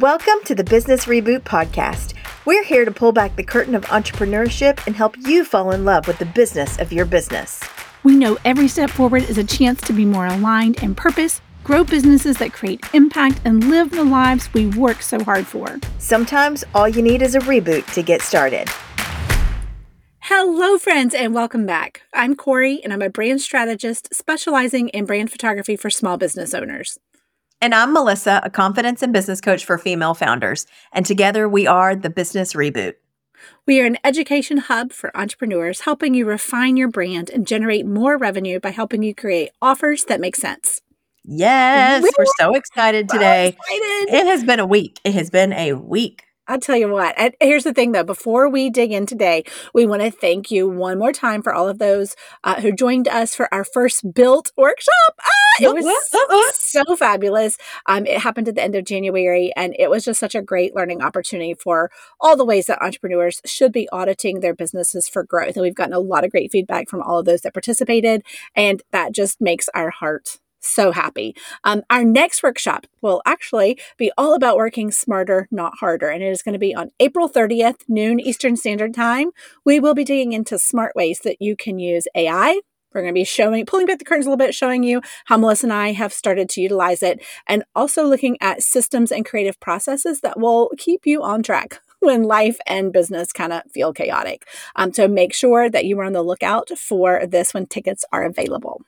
Welcome to the Business Reboot Podcast. We're here to pull back the curtain of entrepreneurship and help you fall in love with the business of your business. We know every step forward is a chance to be more aligned in purpose, grow businesses that create impact, and live the lives we work so hard for. Sometimes all you need is a reboot to get started. Hello, friends, and welcome back. I'm Corry, and I'm a brand strategist specializing in brand photography for small business owners. And I'm Melissa, a confidence and business coach for female founders. And together we are the Business Reboot. We are an education hub for entrepreneurs, helping you refine your brand and generate more revenue by helping you create offers that make sense. Yes, we're so excited today. So excited. It has been a week. It has been a week. I'll tell you what. here's the thing, though. Before we dig in today, we want to thank you one more time for all of those uh, who joined us for our first BUILT workshop. Ah, it was so fabulous. Um, it happened at the end of January, and it was just such a great learning opportunity for all the ways that entrepreneurs should be auditing their businesses for growth. And we've gotten a lot of great feedback from all of those that participated, and that just makes our heart so happy. Um, our next workshop will actually be all about working smarter, not harder. And it is going to be on April 30th, noon Eastern Standard Time. We will be digging into smart ways that you can use AI. We're going to be showing, pulling back the curtains a little bit, showing you how Melissa and I have started to utilize it, and also looking at systems and creative processes that will keep you on track when life and business kind of feel chaotic. Um, so make sure that you are on the lookout for this when tickets are available.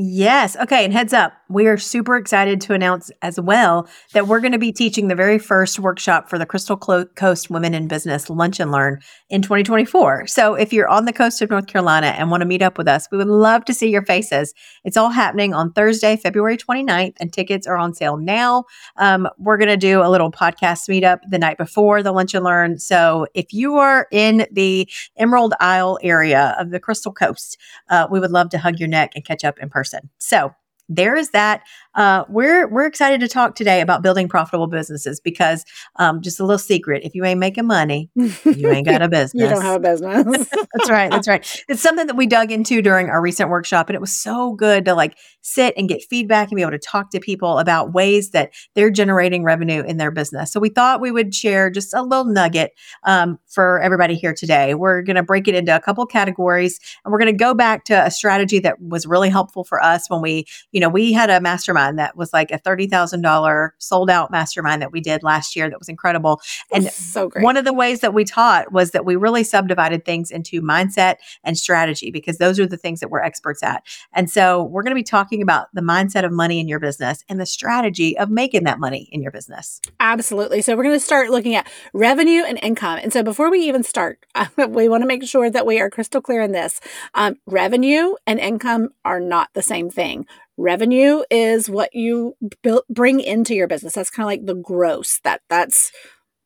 Yes. Okay. And heads up, we are super excited to announce as well that we're going to be teaching the very first workshop for the Crystal Coast Women in Business Lunch and Learn in 2024. So if you're on the coast of North Carolina and want to meet up with us, we would love to see your faces. It's all happening on Thursday, February 29th, and tickets are on sale now. Um, we're going to do a little podcast meetup the night before the Lunch and Learn. So if you are in the Emerald Isle area of the Crystal Coast, uh, we would love to hug your neck and catch up in person person. So there is that. Uh, we're we're excited to talk today about building profitable businesses because um, just a little secret: if you ain't making money, you ain't got a business. you don't have a business. that's right. That's right. It's something that we dug into during our recent workshop, and it was so good to like sit and get feedback and be able to talk to people about ways that they're generating revenue in their business. So we thought we would share just a little nugget um, for everybody here today. We're going to break it into a couple categories, and we're going to go back to a strategy that was really helpful for us when we you know, we had a mastermind that was like a $30,000 sold out mastermind that we did last year that was incredible. And so great. One of the ways that we taught was that we really subdivided things into mindset and strategy because those are the things that we're experts at. And so we're going to be talking about the mindset of money in your business and the strategy of making that money in your business. Absolutely. So we're going to start looking at revenue and income. And so before we even start, we want to make sure that we are crystal clear in this. Um, revenue and income are not the same thing revenue is what you build, bring into your business. That's kind of like the gross. That that's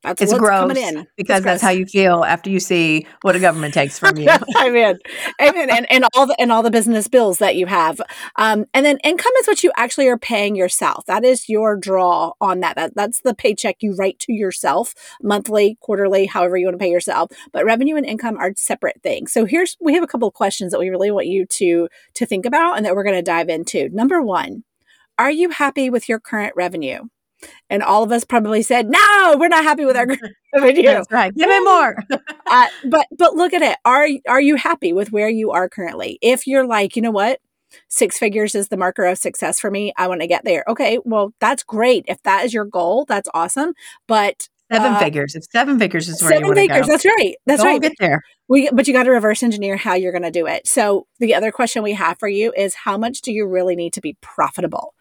that's it's what's gross coming in because it's that's gross. how you feel after you see what a government takes from you. Amen. Amen. And, and all the and all the business bills that you have. Um, and then income is what you actually are paying yourself. That is your draw on that. that. That's the paycheck you write to yourself monthly, quarterly, however you want to pay yourself. But revenue and income are separate things. So here's we have a couple of questions that we really want you to to think about and that we're going to dive into. Number one, are you happy with your current revenue? And all of us probably said, "No, we're not happy with our. That's right. Give me more." uh, but but look at it. Are are you happy with where you are currently? If you're like, you know what, six figures is the marker of success for me. I want to get there. Okay, well that's great. If that is your goal, that's awesome. But seven uh, figures. If seven figures is where seven figures. Go. That's right. That's go right. Get there. We, but you got to reverse engineer how you're going to do it. So the other question we have for you is, how much do you really need to be profitable?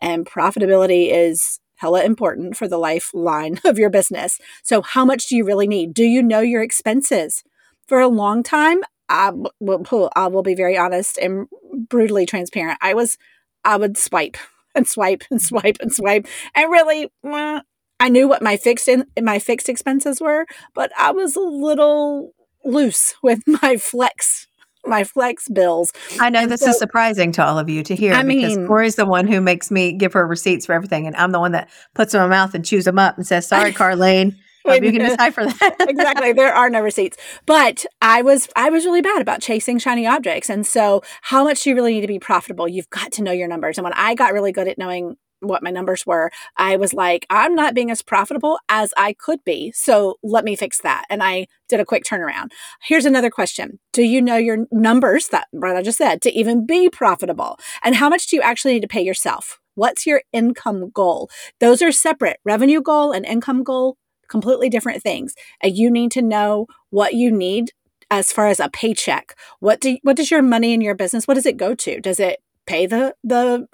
And profitability is hella important for the lifeline of your business. So, how much do you really need? Do you know your expenses? For a long time, I will, I will be very honest and brutally transparent. I was, I would swipe and swipe and mm-hmm. swipe and swipe, and really, I knew what my fixed in, my fixed expenses were, but I was a little loose with my flex my flex bills. I know and this so, is surprising to all of you to hear I because mean, Corry's the one who makes me give her receipts for everything, and I'm the one that puts them in my mouth and chews them up and says, "Sorry, Carlene." Hope you can decipher that. exactly. There are no receipts. But I was I was really bad about chasing shiny objects. And so how much do you really need to be profitable? You've got to know your numbers. And when I got really good at knowing what my numbers were, I was like, I'm not being as profitable as I could be. So let me fix that. And I did a quick turnaround. Here's another question. Do you know your numbers that what I just said to even be profitable? And how much do you actually need to pay yourself? What's your income goal? Those are separate. Revenue goal and income goal, completely different things. And you need to know what you need as far as a paycheck. What do what does your money in your business? What does it go to? Does it pay the the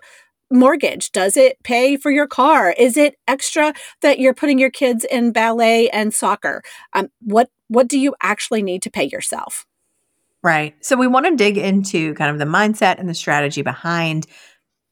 mortgage? Does it pay for your car? Is it extra that you're putting your kids in ballet and soccer? Um, what what do you actually need to pay yourself? Right. So we want to dig into kind of the mindset and the strategy behind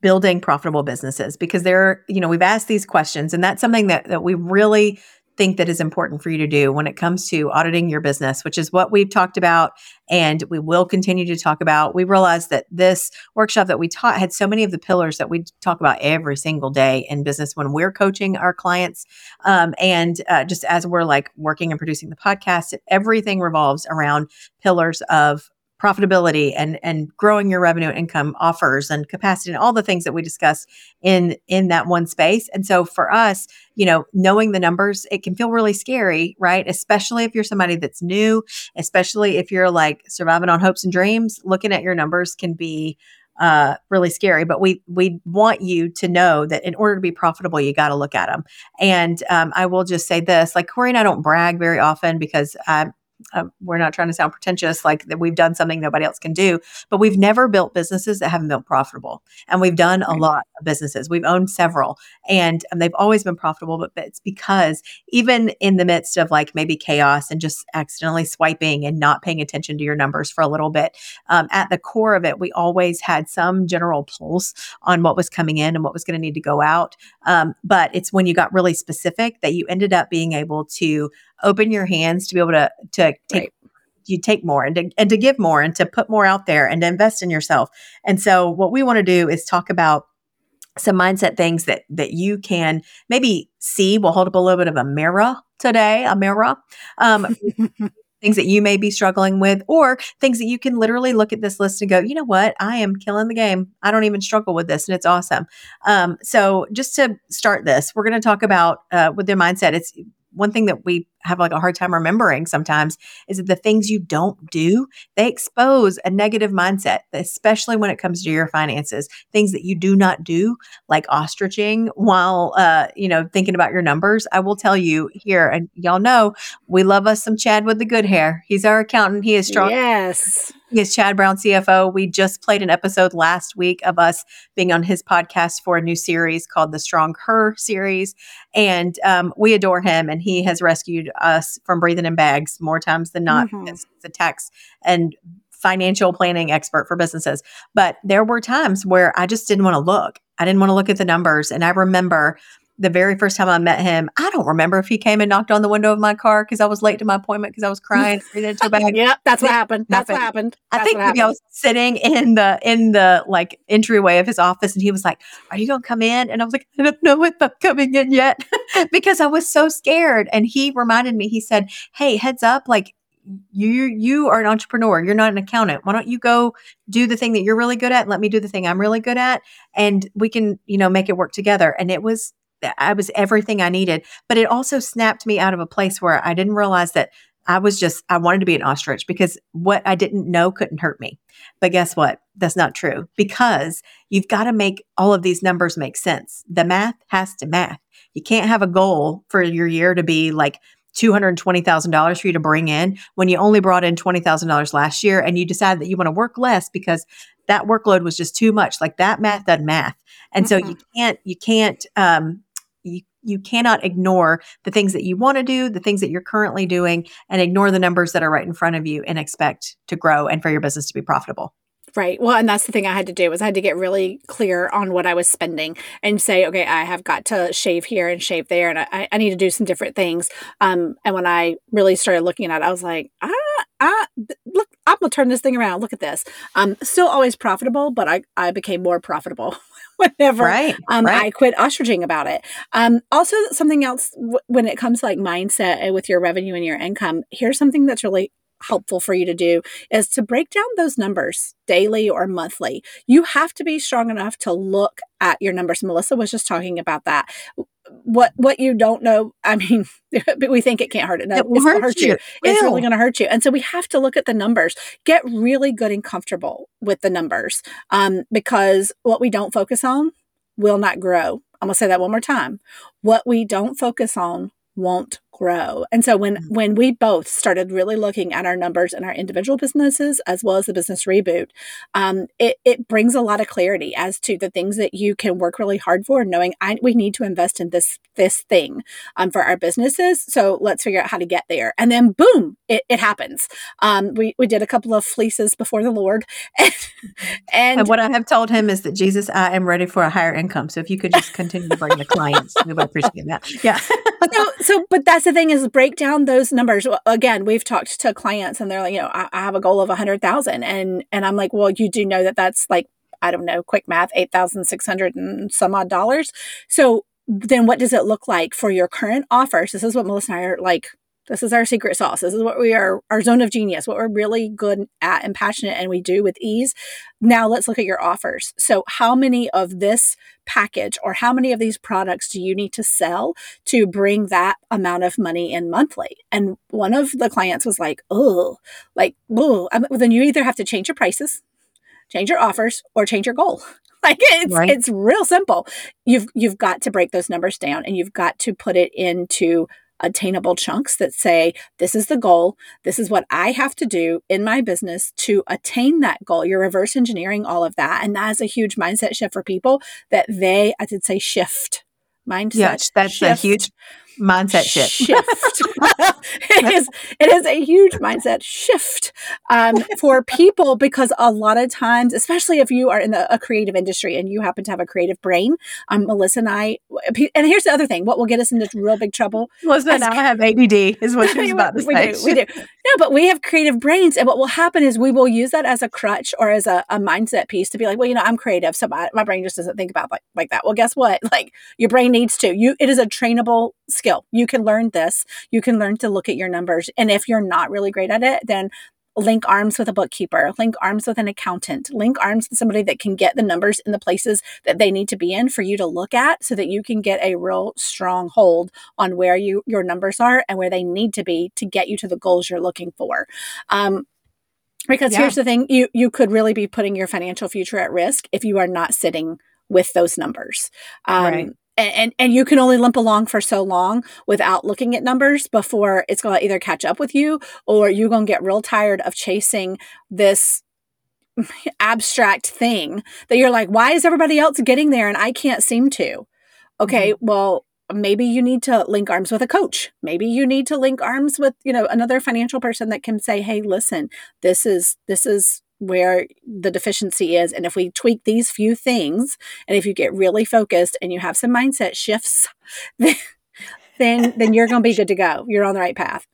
building profitable businesses because there, you know, we've asked these questions and that's something that, that we really think that is important for you to do when it comes to auditing your business, which is what we've talked about and we will continue to talk about. We realized that this workshop that we taught had so many of the pillars that we talk about every single day in business when we're coaching our clients. Um, and uh, just as we're like working and producing the podcast, everything revolves around pillars of profitability and and growing your revenue income offers and capacity and all the things that we discuss in in that one space and so for us you know knowing the numbers it can feel really scary right especially if you're somebody that's new especially if you're like surviving on hopes and dreams looking at your numbers can be uh, really scary. But we we want you to know that in order to be profitable, you got to look at them. And um, I will just say this: like Corry and I don't brag very often because I, um, we're not trying to sound pretentious like that we've done something nobody else can do but we've never built businesses that haven't been profitable. And we've done a lot of businesses. We've owned several and, and they've always been profitable but, but it's because even in the midst of like maybe chaos and just accidentally swiping and not paying attention to your numbers for a little bit um, at the core of it we always had some general pulse on what was coming in and what was going to need to go out. Um, but it's when you got really specific that you ended up being able to open your hands to be able to to take right. you take more and to, and to give more and to put more out there and to invest in yourself. And so what we want to do is talk about some mindset things that that you can maybe see. We'll hold up a little bit of a mirror today, a mirror. Um, things that you may be struggling with, or things that you can literally look at this list and go, you know what, I am killing the game. I don't even struggle with this, and it's awesome. Um, so, just to start this, we're going to talk about uh, with their mindset. It's one thing that we have like a hard time remembering sometimes is that the things you don't do they expose a negative mindset especially when it comes to your finances. Things that you do not do like ostriching while uh you know thinking about your numbers. I will tell you here and y'all know we love us some chad with the good hair. He's our accountant. He is strong. Yes. He is Chad Brown, CFO. We just played an episode last week of us being on his podcast for a new series called the Strong Her series. And um, we adore him, and he has rescued us from breathing in bags more times than not. Mm-hmm. It's the tax and financial planning expert for businesses. But there were times where I just didn't want to look. I didn't want to look at the numbers. And I remember the very first time I met him, I don't remember if he came and knocked on the window of my car because I was late to my appointment because I was crying. yeah, that's what happened. That's what happened. That's I think maybe I was sitting in the in the like entryway of his office, and he was like, "Are you gonna come in?" And I was like, "I don't know if I'm coming in yet," because I was so scared. And he reminded me. He said, "Hey, heads up, like." you you are an entrepreneur you're not an accountant why don't you go do the thing that you're really good at and let me do the thing i'm really good at and we can you know make it work together and it was I was everything I needed. But it also snapped me out of a place where I didn't realize that I was just, I wanted to be an ostrich because what I didn't know couldn't hurt me. But guess what? That's not true because you've got to make all of these numbers make sense. The math has to math. You can't have a goal for your year to be like, $220,000 for you to bring in when you only brought in $20,000 last year and you decide that you want to work less because that workload was just too much. Like that math doesn't math. And mm-hmm. so you can't, you can't, um, you cannot ignore the things that you want to do, the things that you're currently doing, and ignore the numbers that are right in front of you and expect to grow and for your business to be profitable. Right. Well, and that's the thing I had to do was I had to get really clear on what I was spending and say, okay, I have got to shave here and shave there, and I, I need to do some different things. Um, and when I really started looking at it, I was like, ah, ah, look, I'm gonna turn this thing around. Look at this. Um, still always profitable, but I I became more profitable whenever right, um, right. I quit ostriching about it. Um, also, something else w- when it comes to like mindset with your revenue and your income, here's something that's really helpful for you to do is to break down those numbers daily or monthly. You have to be strong enough to look at your numbers. Melissa was just talking about that. What what you don't know, I mean, we think it can't hurt it. No, it it's hurt, hurt you. you. It's really going to hurt you. And so we have to look at the numbers. Get really good and comfortable with the numbers, um, because what we don't focus on will not grow. I'm gonna say that one more time. What we don't focus on won't grow. And so when mm-hmm. when we both started really looking at our numbers in our individual businesses as well as the business reboot, um, it, it brings a lot of clarity as to the things that you can work really hard for, knowing I, we need to invest in this this thing um, for our businesses. So let's figure out how to get there. And then boom, it, it happens. Um, we we did a couple of fleeces before the Lord, and, and, and what I have told him is that Jesus, I am ready for a higher income. So if you could just continue to bring the clients, we would appreciate that. Yeah. so so, but that's the thing is break down those numbers. Again, we've talked to clients and they're like, you know, I, I have a goal of a hundred thousand. And, and I'm like, well, you do know that that's like, I don't know, quick math, 8,600 and some odd dollars. So then what does it look like for your current offers? This is what Melissa and I are like this is our secret sauce. This is what we are, our zone of genius, what we're really good at and passionate and we do with ease. Now let's look at your offers. So, how many of this package or how many of these products do you need to sell to bring that amount of money in monthly? And one of the clients was like, oh, like, oh, well, then you either have to change your prices, change your offers, or change your goal. like it's right. it's real simple. You've you've got to break those numbers down and you've got to put it into attainable chunks that say, this is the goal. This is what I have to do in my business to attain that goal. You're reverse engineering all of that. And that is a huge mindset shift for people that they, I did say shift mindset. Yeah, that's shift. a huge mindset shift. Shift. it is. It is a huge mindset shift um, for people because a lot of times, especially if you are in the, a creative industry and you happen to have a creative brain, um, Melissa and I. And here's the other thing: what will get us into real big trouble? Melissa and I have ADD. Is what she's about to we say. Do, we do. No, but we have creative brains, and what will happen is we will use that as a crutch or as a, a mindset piece to be like, well, you know, I'm creative, so my, my brain just doesn't think about like like that. Well, guess what? Like your brain needs to. You. It is a trainable skill. You can learn this. You can learn to look at your numbers. And if you're not really great at it, then link arms with a bookkeeper, link arms with an accountant, link arms with somebody that can get the numbers in the places that they need to be in for you to look at so that you can get a real strong hold on where you your numbers are and where they need to be to get you to the goals you're looking for. Um, because yeah. here's the thing, you you could really be putting your financial future at risk if you are not sitting with those numbers. Um, right and, and you can only limp along for so long without looking at numbers before it's going to either catch up with you or you're going to get real tired of chasing this abstract thing that you're like why is everybody else getting there and i can't seem to okay mm-hmm. well maybe you need to link arms with a coach maybe you need to link arms with you know another financial person that can say hey listen this is this is where the deficiency is. And if we tweak these few things, and if you get really focused and you have some mindset shifts, then then, you're going to be good to go. You're on the right path.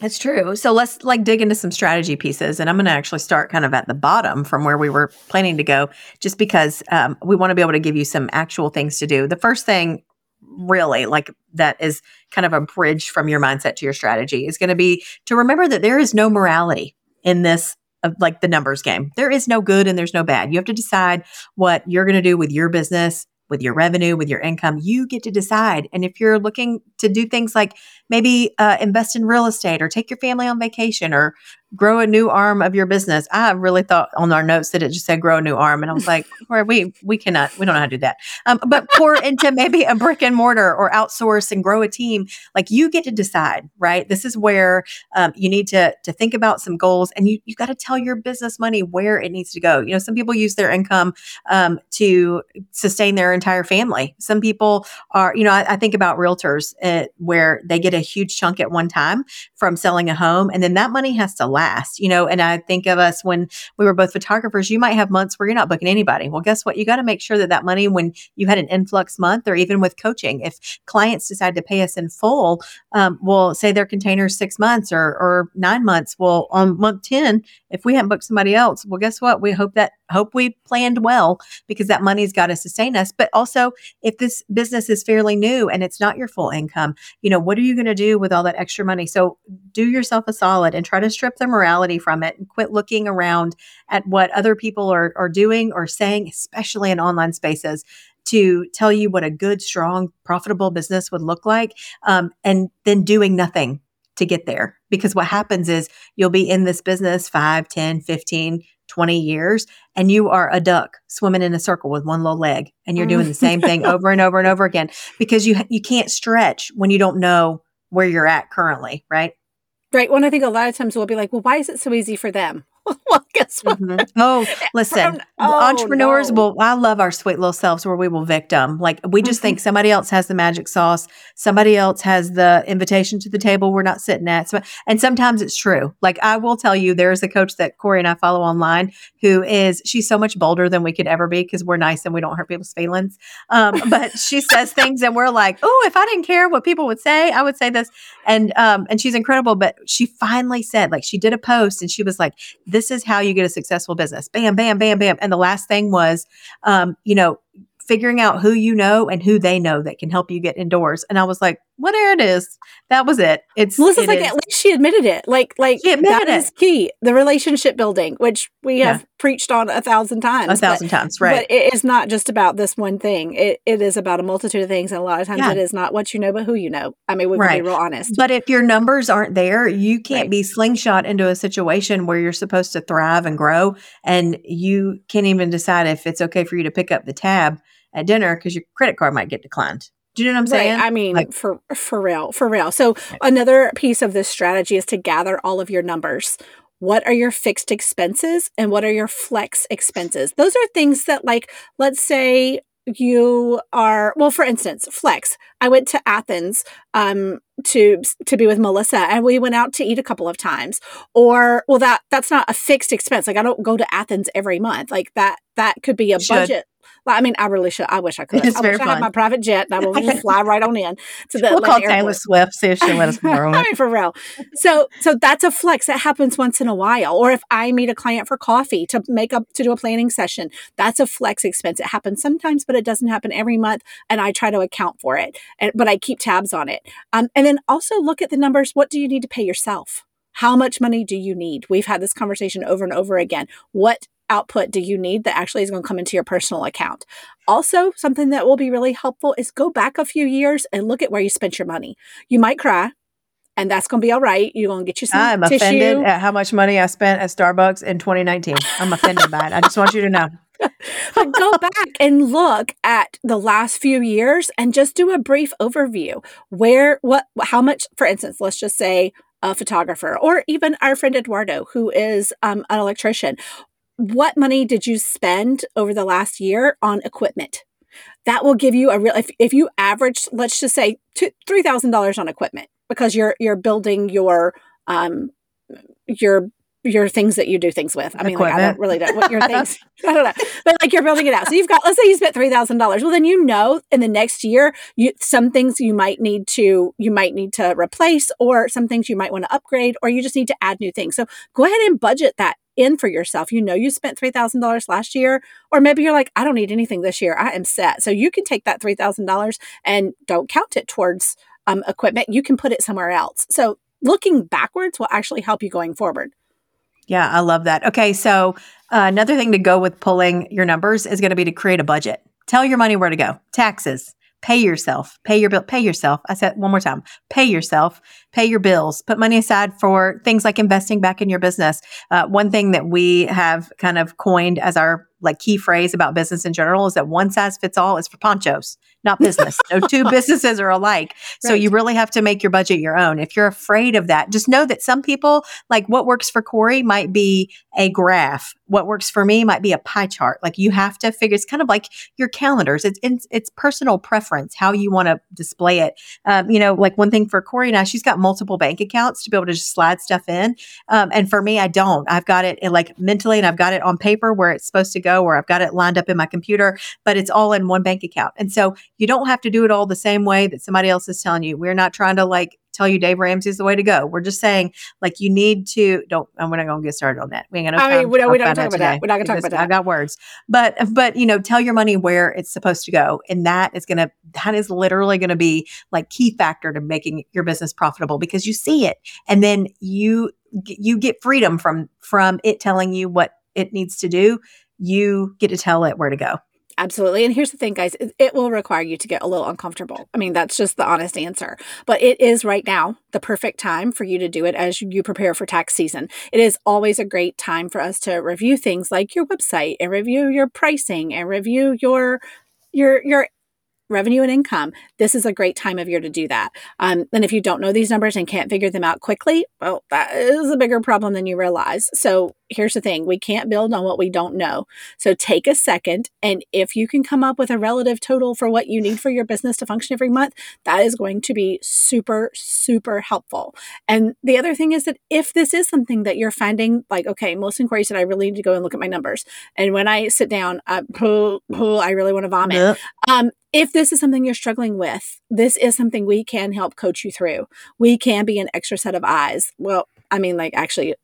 It's true. So let's like dig into some strategy pieces, and I'm going to actually start kind of at the bottom from where we were planning to go, just because um, we want to be able to give you some actual things to do. The first thing, really, like that is kind of a bridge from your mindset to your strategy, is going to be to remember that there is no morality in this of like the numbers game. There is no good and there's no bad. You have to decide what you're going to do with your business, with your revenue, with your income. You get to decide. And if you're looking to do things like maybe uh, invest in real estate or take your family on vacation or grow a new arm of your business. I really thought on our notes that it just said grow a new arm. And I was like, we, we cannot, we don't know how to do that. Um, but pour into maybe a brick and mortar or outsource and grow a team. Like you get to decide, right? This is where um, you need to, to think about some goals and you, you got to tell your business money where it needs to go. You know, some people use their income um, to sustain their entire family. Some people are, you know, I, I think about realtors uh, where they get a huge chunk at one time from selling a home and then that money has to last last, you know. And I think of us when we were both photographers, you might have months where you're not booking anybody. Well, guess what? You got to make sure that that money, when you had an influx month or even with coaching, if clients decide to pay us in full, um, we'll say their container six months or, or nine months. Well, on month 10, if we haven't booked somebody else, well, guess what? We hope that hope we planned well because that money's got to sustain us. But also, if this business is fairly new and it's not your full income, you know, what are you going to do with all that extra money? So do yourself a solid and try to strip the morality from it and quit looking around at what other people are, are doing or saying, especially in online spaces to tell you what a good, strong, profitable business would look like, um, and then doing nothing to get there. Because what happens is you'll be in this business 5, 10, 15, 20 years, and you are a duck swimming in a circle with one little leg, and you're doing the same thing mm-hmm. over and over and over again because you you can't stretch when you don't know where you're at currently, right? Right. Well, I think a lot of times we'll be like, well, why is it so easy for them? well, guess what? Mm-hmm. Oh, listen, oh, entrepreneurs no. will, I love our sweet little selves where we will victim. Like we just mm-hmm. think somebody else has the magic sauce. Somebody else has the invitation to the table we're not sitting at. So, and sometimes it's true. Like I will tell you, there's a coach that Corry and I follow online who is, she's so much bolder than we could ever be because we're nice and we don't hurt people's feelings. Um, but she says things and we're like, oh, if I didn't care what people would say, I would say this. And, um, and she's incredible. But she finally said, like, she did a post and she was like, this is how you get a successful business. Bam, bam, bam, bam. And the last thing was, um, you know, figuring out who you know and who they know that can help you get indoors. And I was like, well, there it is. That was it. It's Melissa's it like, is. at least she admitted it. Like, like she admitted that it. is key. The relationship building, which we have yeah. preached on a thousand times. A thousand but, times, right. But it is not just about this one thing. It, it is about a multitude of things. And a lot of times yeah. it is not what you know, but who you know. I mean, we can right. be real honest. But if your numbers aren't there, you can't right. be slingshot into a situation where you're supposed to thrive and grow. And you can't even decide if it's okay for you to pick up the tab at dinner because your credit card might get declined. Do you know what I'm saying? Right. I mean, like, for for real, for real. So another piece of this strategy is to gather all of your numbers. What are your fixed expenses and what are your flex expenses? Those are things that like let's say you are well for instance flex i went to athens um to to be with melissa and we went out to eat a couple of times or well that that's not a fixed expense like i don't go to athens every month like that that could be a budget I mean, I really should. I wish I could. It's I wish fun. I had my private jet and I will just fly right on in to the. We'll call airport. Taylor Swift see if she'll let us borrow I mean, for real. So, so that's a flex that happens once in a while. Or if I meet a client for coffee to make up to do a planning session, that's a flex expense. It happens sometimes, but it doesn't happen every month, and I try to account for it. And, but I keep tabs on it. Um, and then also look at the numbers. What do you need to pay yourself? How much money do you need? We've had this conversation over and over again. What output do you need that actually is going to come into your personal account? Also, something that will be really helpful is go back a few years and look at where you spent your money. You might cry, and that's going to be all right. You're going to get you some I'm tissue. offended at how much money I spent at Starbucks in 2019. I'm offended by it. I just want you to know. but go back and look at the last few years and just do a brief overview. Where, what, how much, for instance, let's just say a photographer or even our friend Eduardo, who is um, an electrician what money did you spend over the last year on equipment? That will give you a real if, if you average, let's just say three thousand dollars on equipment because you're you're building your um your your things that you do things with. I mean, like, I don't really know what your things. I don't know, but like you're building it out. So you've got, let's say you spent three thousand dollars. Well, then you know in the next year, you some things you might need to you might need to replace, or some things you might want to upgrade, or you just need to add new things. So go ahead and budget that in for yourself. You know you spent $3,000 last year, or maybe you're like, I don't need anything this year. I am set. So you can take that $3,000 and don't count it towards um, equipment. You can put it somewhere else. So looking backwards will actually help you going forward. Yeah, I love that. Okay, so uh, another thing to go with pulling your numbers is going to be to create a budget. Tell your money where to go. Taxes, pay yourself, pay your bill, pay yourself. I said one more time, pay yourself, pay your bills, put money aside for things like investing back in your business. Uh, one thing that we have kind of coined as our like key phrase about business in general is that one size fits all is for ponchos not business. no two businesses are alike. Right. So you really have to make your budget your own. If you're afraid of that, just know that some people, like what works for Corry might be a graph. What works for me might be a pie chart. Like you have to figure, it's kind of like your calendars. It's, it's, it's personal preference, how you want to display it. Um, you know, like one thing for Corry and I, she's got multiple bank accounts to be able to just slide stuff in. Um, and for me, I don't. I've got it like mentally and I've got it on paper where it's supposed to go, or I've got it lined up in my computer, but it's all in one bank account. And so you don't have to do it all the same way that somebody else is telling you. We're not trying to like tell you Dave Ramsey is the way to go. We're just saying like you need to don't. I'm not going to get started on that. We ain't going to. I mean, we don't, we don't talk about that. We're not going to talk about that. I got words, but but you know, tell your money where it's supposed to go, and that is going to that is literally going to be like key factor to making your business profitable because you see it, and then you you get freedom from from it telling you what it needs to do. You get to tell it where to go. Absolutely. And here's the thing, guys it, will require you to get a little uncomfortable. I mean, that's just the honest answer. But it is right now the perfect time for you to do it as you prepare for tax season. It is always a great time for us to review things like your website and review your pricing and review your your your revenue and income, this is a great time of year to do that. Um, and if you don't know these numbers and can't figure them out quickly, well, that is a bigger problem than you realize. So here's the thing we can't build on what we don't know. So take a second, and if you can come up with a relative total for what you need for your business to function every month, that is going to be super, super helpful. And the other thing is that if this is something that you're finding, like, okay, most inquiries said I really need to go and look at my numbers. And when I sit down, uh, I really want to vomit. Yep. Um, if this is something you're struggling with, this is something we can help coach you through. We can be an extra set of eyes. Well, I mean, like actually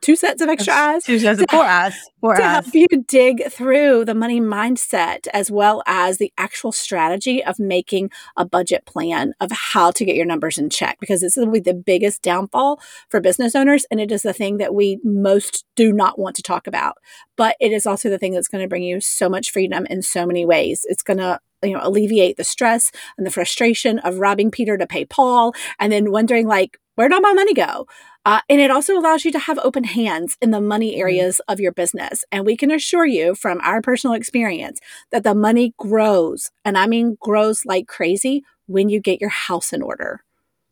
two sets of extra eyes. Two sets of four eyes. Four to eyes. help you dig through the money mindset as well as the actual strategy of making a budget plan of how to get your numbers in check because this is the biggest downfall for business owners and it is the thing that we most do not want to talk about. But it is also the thing that's going to bring you so much freedom in so many ways. It's going to you know alleviate the stress and the frustration of robbing Peter to pay Paul and then wondering like where'd all my money go? Uh, and it also allows you to have open hands in the money mm-hmm. areas of your business. And we can assure you from our personal experience that the money grows, and I mean grows like crazy when you get your house in order.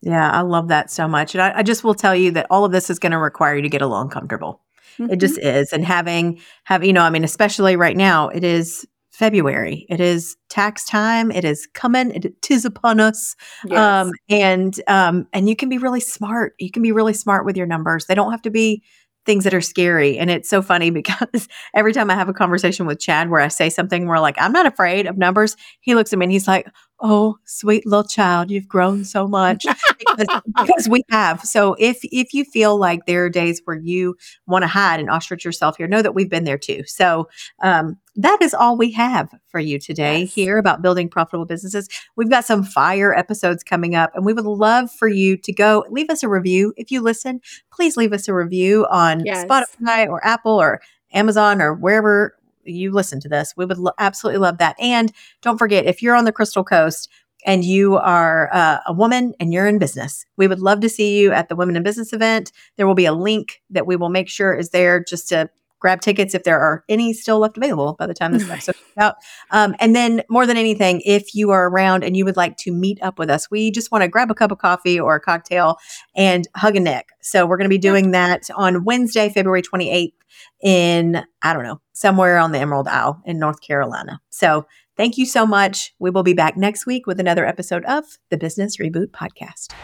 Yeah, I love that so much. And I, I just will tell you that all of this is going to require you to get along comfortable. Mm-hmm. It just is. And having, have, you know, I mean, especially right now, it is February. It is tax time. It is coming. It tis upon us. Yes. Um, and um, and you can be really smart. You can be really smart with your numbers. They don't have to be things that are scary. And it's so funny because every time I have a conversation with Chad where I say something where like I'm not afraid of numbers, he looks at me and he's like, "Oh, sweet little child, you've grown so much." because, because, we have. So if if you feel like there are days where you want to hide and ostrich yourself here, know that we've been there too. So um, that is all we have for you today yes. here about building profitable businesses. We've got some fire episodes coming up, and we would love for you to go leave us a review. If you listen, please leave us a review on yes. Spotify or Apple or Amazon or wherever you listen to this. We would lo- absolutely love that. And don't forget, if you're on the Crystal Coast, and you are uh, a woman and you're in business, we would love to see you at the Women in Business event. There will be a link that we will make sure is there just to grab tickets if there are any still left available by the time this episode is out. Um, and then, more than anything, if you are around and you would like to meet up with us, we just want to grab a cup of coffee or a cocktail and hug a neck. So, we're going to be doing that on Wednesday, February 28th, in, I don't know, somewhere on the Emerald Isle in North Carolina. So, thank you so much. We will be back next week with another episode of the Business Reboot Podcast.